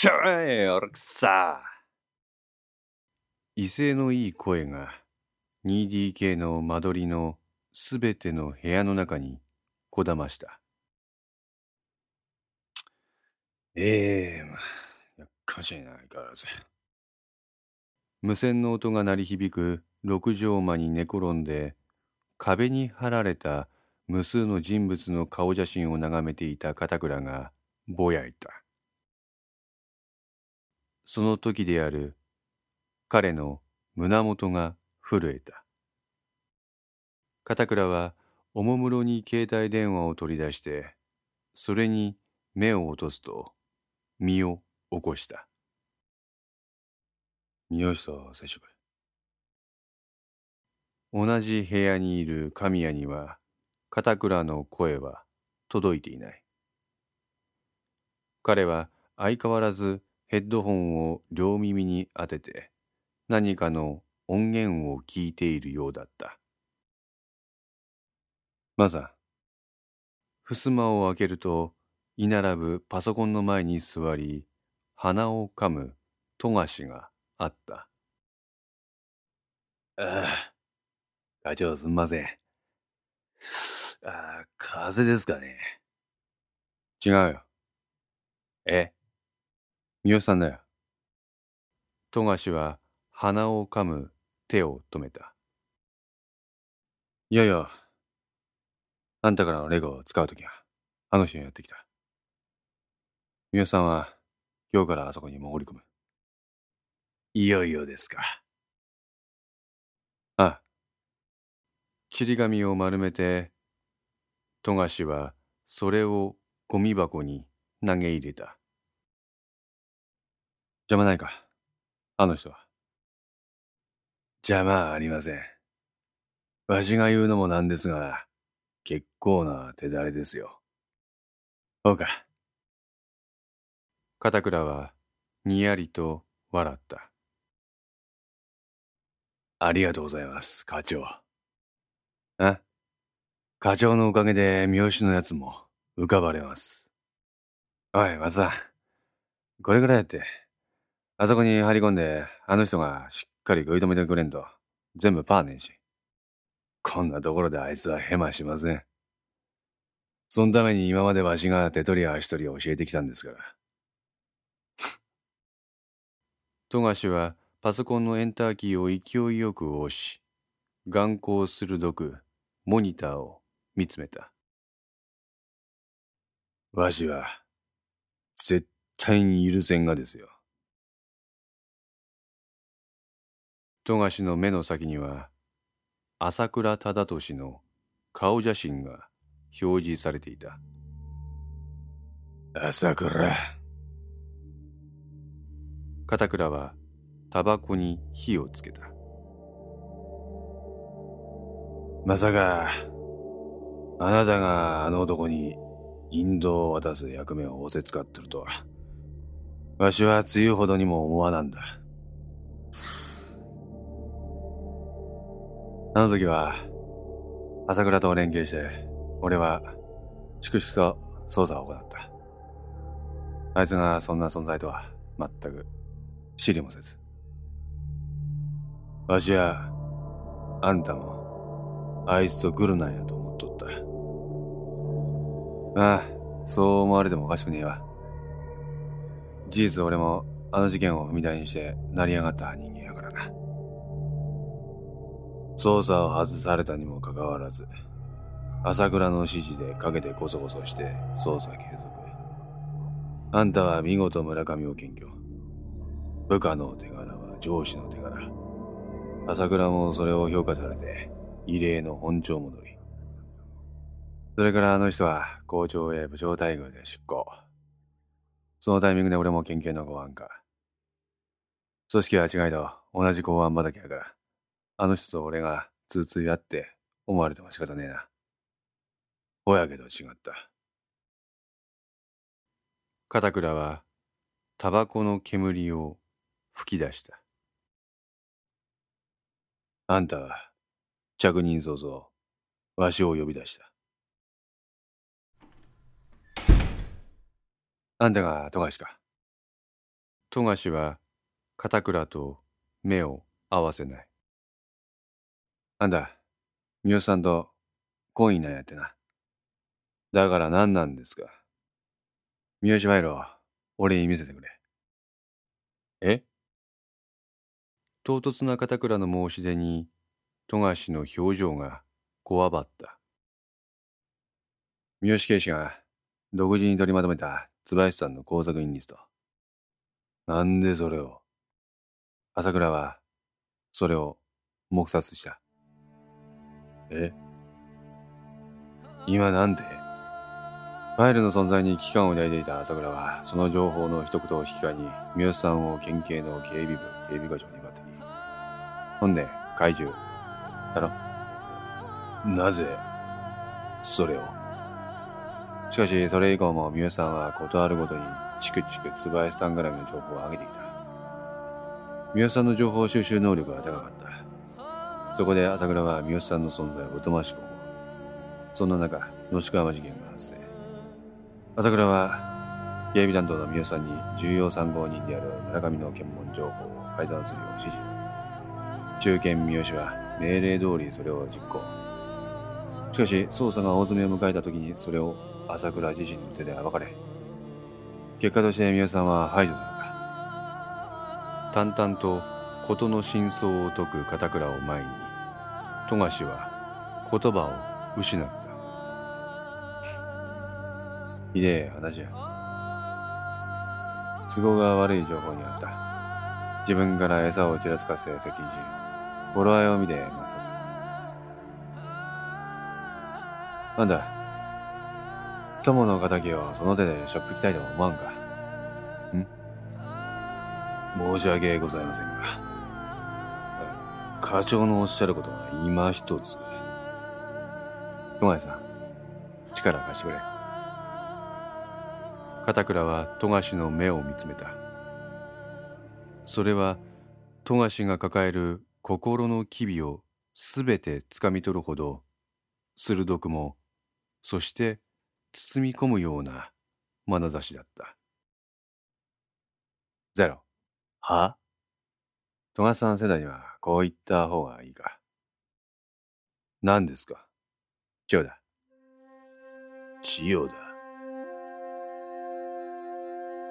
しゃい、おるくさ。威勢のいい声が 2DK の間取りのすべての部屋の中にこだました。ええまあ、やっかしいな、相変わらず。無線の音が鳴り響く六畳間に寝転んで壁に貼られた無数の人物の顔写真を眺めていた片倉がぼやいた。その時である彼の胸元が震えた。片倉はおもむろに携帯電話を取り出してそれに目を落とすと身を起こした。三好と接触。同じ部屋にいる神谷には片倉の声は届いていない。彼は相変わらずヘッドホンを両耳に当てて何かの音源を聞いているようだった。まさ、襖を開けると居並ぶパソコンの前に座り鼻をかむ富樫があった。ああ、課長すんません。ああ、風邪ですかね。違うよ。え？三好さんだよ。富樫は鼻をかむ手を止めた。いやいや、あんたからのレゴを使うときは、あの人にやってきた。三好さんは、今日からあそこに潜り込む。いよいよですか。ああ。ちり紙を丸めて、富樫はそれをゴミ箱に投げ入れた。邪魔ないか、あの人は。邪魔ありません。わしが言うのもなんですが、結構な手だれですよ。そうか。片倉はにやりと笑った。ありがとうございます、課長。あ？課長のおかげで三好のやつも浮かばれます。おい、松田。これぐらいやって。あそこに張り込んで、あの人がしっかり食い止めてくれんと、全部パーねんし。こんなところであいつはヘマしません。そのために今までわしが手取り足取り教えてきたんですから。富樫はパソコンのエンターキーを勢いよく押し、眼光鋭くモニターを見つめた。わしは、絶対に許せんがですよ。富樫の目の先には、朝倉忠俊の顔写真が表示されていた。朝倉。片倉はタバコに火をつけた。まさか、あなたがあの男に引導を渡す役目を仰せつかってるとは、わしは梅雨ほどにも思わなんだ。あの時は、朝倉と連携して、俺は、粛々と捜査を行った。あいつがそんな存在とは、全く、知りもせず。わしや、あんたも、あいつとグルなんやと思っとった。ああ、そう思われてもおかしくねえわ。事実俺も、あの事件を踏み台にして、成り上がった人間やから。捜査を外されたにもかかわらず、朝倉の指示で陰でゴソゴソして捜査継続。あんたは見事村上を検挙。部下の手柄は上司の手柄。朝倉もそれを評価されて、異例の本庁戻り。それからあの人は校長へ部長待遇で出向。そのタイミングで俺も県警の公安か。組織は違いど同じ公安畑やから、あの人と俺が通通やって思われても仕方ねえな。ほやけど違った。片倉はタバコの煙を吹き出した。あんたは、着任早々、わしを呼び出した。あんたが富樫か。富樫は片倉と目を合わせない。あんだ、三好さんと恋なんやってな。だから何なんですか。三好賄賂、俺に見せてくれ。え？唐突な片倉の申し出に、富樫の表情がこわばった。三好警視が独自に取りまとめた椿さんの工作員リスト。なんでそれを朝倉は、それを黙殺した。え？今なんで？ファイルの存在に危機感を抱いていた朝倉は、その情報の一言を引き換えに、三好さんを県警の警備部、警備課長に抜擢。ほんで、怪獣。だろ？なぜ、それを。しかし、それ以降も三好さんは事あるごとに、チクチク椿さん絡みの情報を上げてきた。三好さんの情報収集能力が高かった。そこで朝倉は三好さんの存在を疎ましく思う。そんな中、野志川事件が発生。朝倉は、警備担当の三好さんに重要参考人である村上の検問情報を改ざんするよう指示。中堅三好は命令通りそれを実行。しかし、捜査が大詰めを迎えた時にそれを朝倉自身の手で暴かれ、結果として三好さんは排除された。淡々と事の真相を解く片倉を前に、富樫は言葉を失った。ひでえ話や。都合が悪い情報にあった。自分から餌をちらつかせ接近し、頃合いを見て抹殺。なんだ、友の仇をその手でしょっぴきたいとも思わんか。ん？申し訳ございませんが。課長のおっしゃることは今一つ。熊谷さん、力貸してくれ。片倉は富樫の目を見つめたそれは富樫が抱える心の機微をすべてつかみ取るほど鋭くもそして包み込むような眼差しだったゼロは？富樫さん世代にはこう言った方がいいか何ですか？千代だ千代だ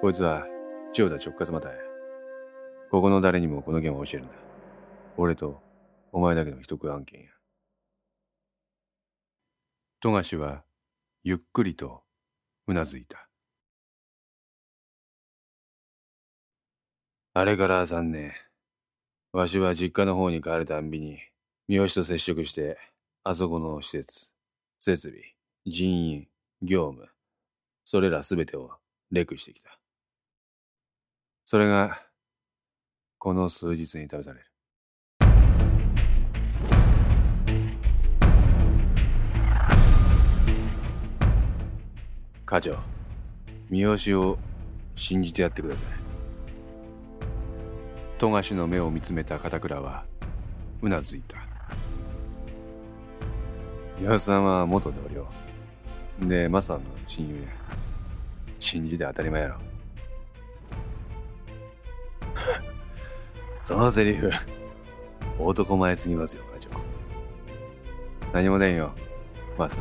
こいつは千代田直轄またへ。ここの誰にもこの件を教えるんだ。俺とお前だけの秘匿案件や。富樫はゆっくりとうなずいた。あれから三年、わしは実家の方に帰るたんびに、三好と接触して、あそこの施設、設備、人員、業務、それらすべてをレクしてきた。それが、この数日に試される。課長、三好を信じてやってください。富樫の目を見つめた片倉は、うなずいた。三好さんは元同僚。で、マサの親友や。信じて当たり前やろ。そのセリフ、男前すぎますよ、課長。何もねんよ、マサ。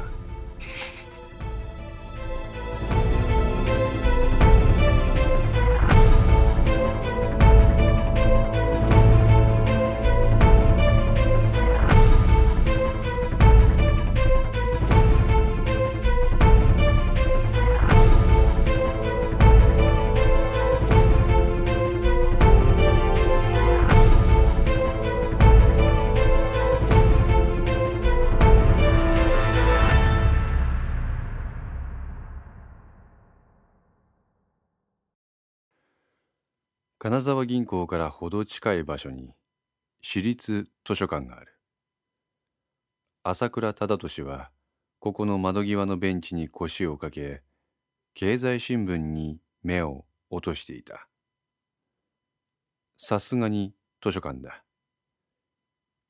金沢銀行からほど近い場所に私立図書館がある。朝倉忠俊はここの窓際のベンチに腰をかけ経済新聞に目を落としていた。さすがに図書館だ。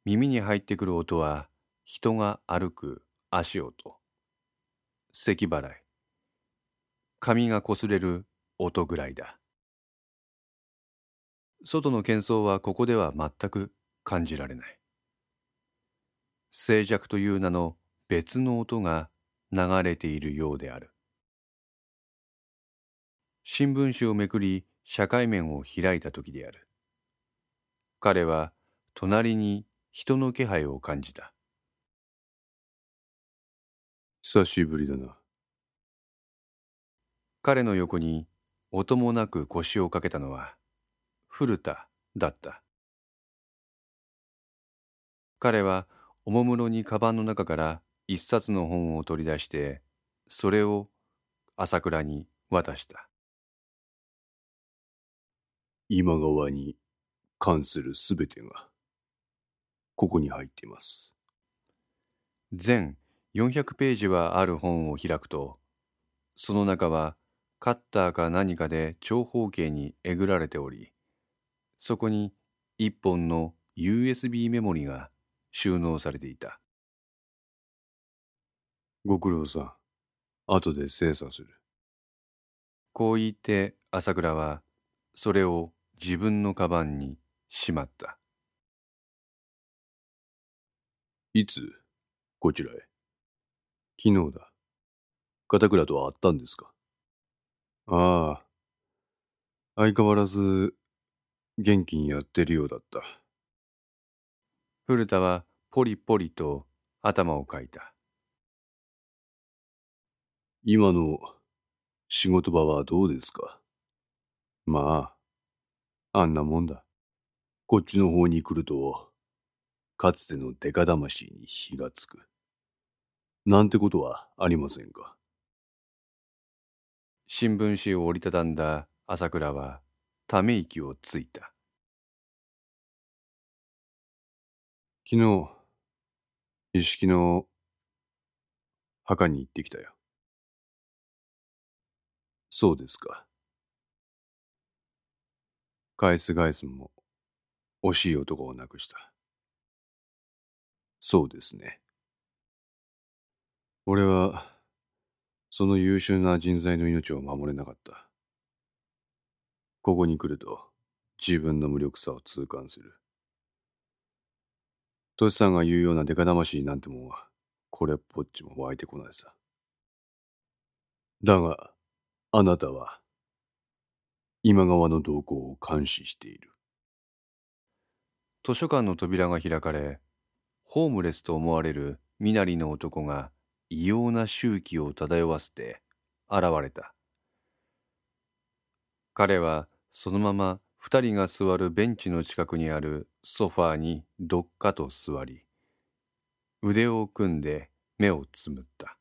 耳に入ってくる音は人が歩く足音。咳払い。髪がこすれる音ぐらいだ。外の喧騒はここでは全く感じられない。静寂という名の別の音が流れているようである。新聞紙をめくり社会面を開いた時である。彼は隣に人の気配を感じた。久しぶりだな。彼の横に音もなく腰をかけたのは古田だった。彼はおもむろにカバンの中から一冊の本を取り出してそれを朝倉に渡した。今川に関するすべてがここに入っています。全400ページはある本を開くとその中はカッターか何かで長方形にえぐられておりそこに一本の USB メモリが収納されていた。ご苦労さん。後で精査する。こう言って朝倉はそれを自分のカバンにしまった。いつ？こちらへ昨日だ。片倉とは会ったんですか？ああ。相変わらず元気にやってるようだった。古田はポリポリと頭をかいた。今の仕事場はどうですか？まあ、あんなもんだ。こっちの方に来ると、かつてのデカ魂に火がつく。なんてことはありませんか？新聞紙を折りたたんだ朝倉はため息をついた。昨日、一式の墓に行ってきたよ。そうですか。返す返すも惜しい男を亡くした。そうですね。俺は、その優秀な人材の命を守れなかった。ここに来ると、自分の無力さを痛感する。トシさんが言うようなデカ魂なんてもんは、これっぽっちも湧いてこないさ。だが、あなたは、今川の動向を監視している。図書館の扉が開かれ、ホームレスと思われる身なりの男が異様な周期を漂わせて現れた。彼はそのまま二人が座るベンチの近くにあるソファーにどっかと座り、腕を組んで目をつむった。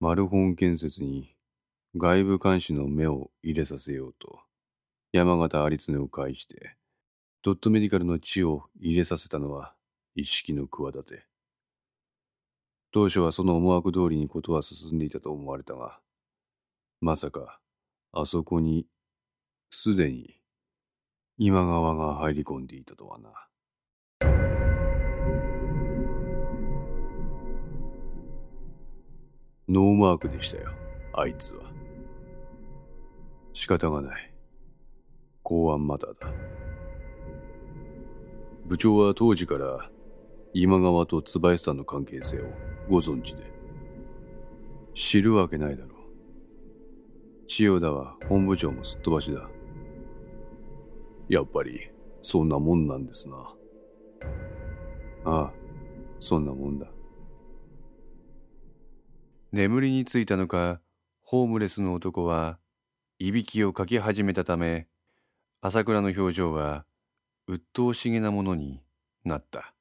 マルホン建設に外部監視の目を入れさせようと、山形有常を介して、ドットメディカルの地を入れさせたのは一式の企て。当初はその思惑通りにことは進んでいたと思われたが、まさか、あそこに、すでに、今川が入り込んでいたとはな。ノーマークでしたよ、あいつは。仕方がない。公安マターだ。部長は当時から今川と椿さんの関係性をご存知で。知るわけないだろう。千代田は本部長もすっ飛ばしだ。やっぱり、そんなもんなんですな。ああ、そんなもんだ。眠りについたのか、ホームレスの男はいびきをかき始めたため、朝倉の表情は鬱陶しげなものになった。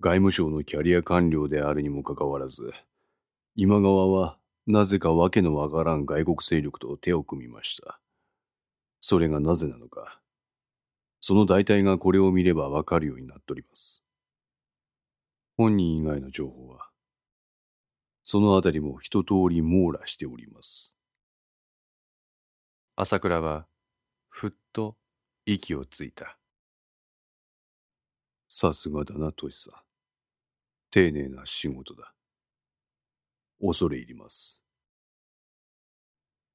外務省のキャリア官僚であるにもかかわらず、今川はなぜかわけのわからん外国勢力と手を組みました。それがなぜなのか、その大体がこれを見ればわかるようになっております。本人以外の情報は、そのあたりも一通り網羅しております。朝倉は、ふっと息をついた。さすがだな、トシさん。丁寧な仕事だ。恐れ入ります。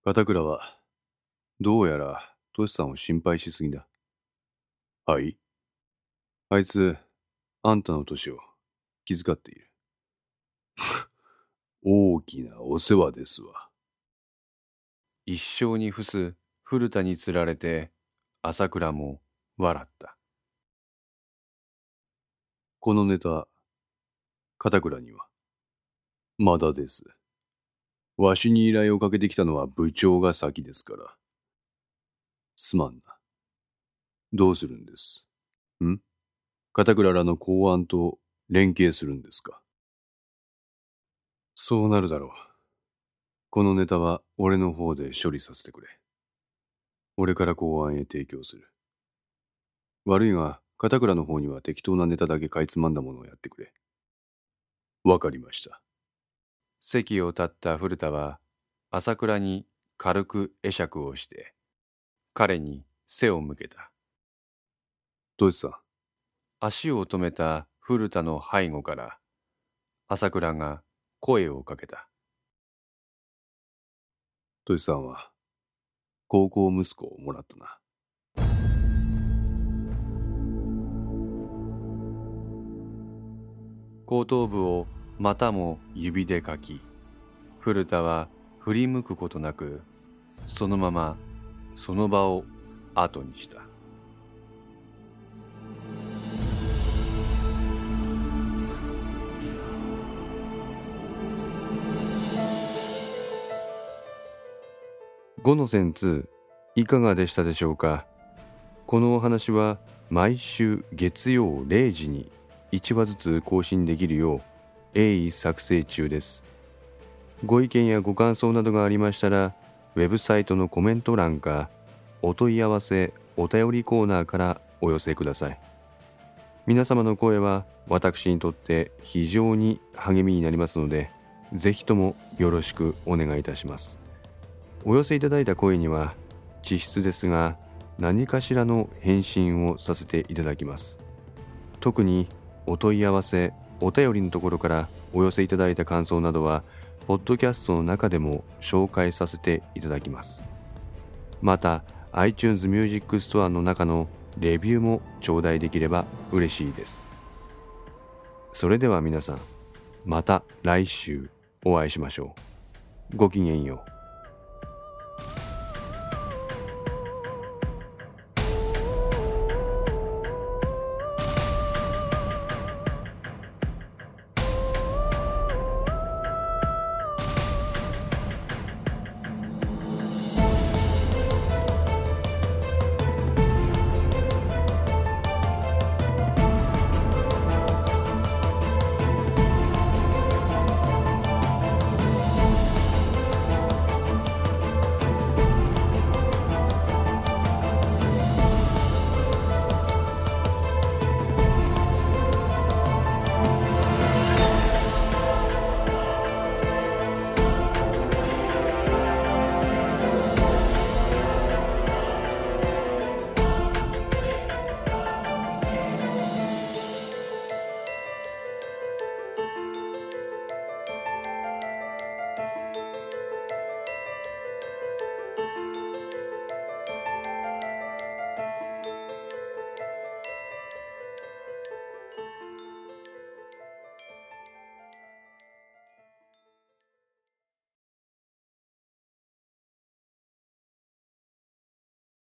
片倉は、どうやら、トシさんを心配しすぎだ。はいあいつ、あんたの年を気遣っている。大きなお世話ですわ。一生に伏す古田につられて、朝倉も笑った。このネタ、片倉には、まだです。わしに依頼をかけてきたのは部長が先ですから。すまんな。どうするんです？ん？片倉らの公安と連携するんですか？そうなるだろう。このネタは俺の方で処理させてくれ。俺から公安へ提供する。悪いが、片倉の方には適当なネタだけかいつまんだものをやってくれ。わかりました。席を立った古田は、朝倉に軽く会釈をして、彼に背を向けた。どうした？足を止めた古田の背後から、朝倉が声をかけた。トシさんは、高校息子をもらったな。後頭部をまたも指でかき古田は振り向くことなくそのままその場を後にした。5の線2いかがでしたでしょうか？このお話は毎週月曜0時に1話ずつ更新できるよう鋭意作成中です。ご意見やご感想などがありましたらウェブサイトのコメント欄かお問い合わせお便りコーナーからお寄せください。皆様の声は私にとって非常に励みになりますのでぜひともよろしくお願いいたします。お寄せいただいた声には実質ですが何かしらの返信をさせていただきます。特にお問い合わせお便りのところからお寄せいただいた感想などはポッドキャストの中でも紹介させていただきます。また iTunes Music Store の中のレビューも頂戴できれば嬉しいです。それでは皆さんまた来週お会いしましょう。ごきげんよう。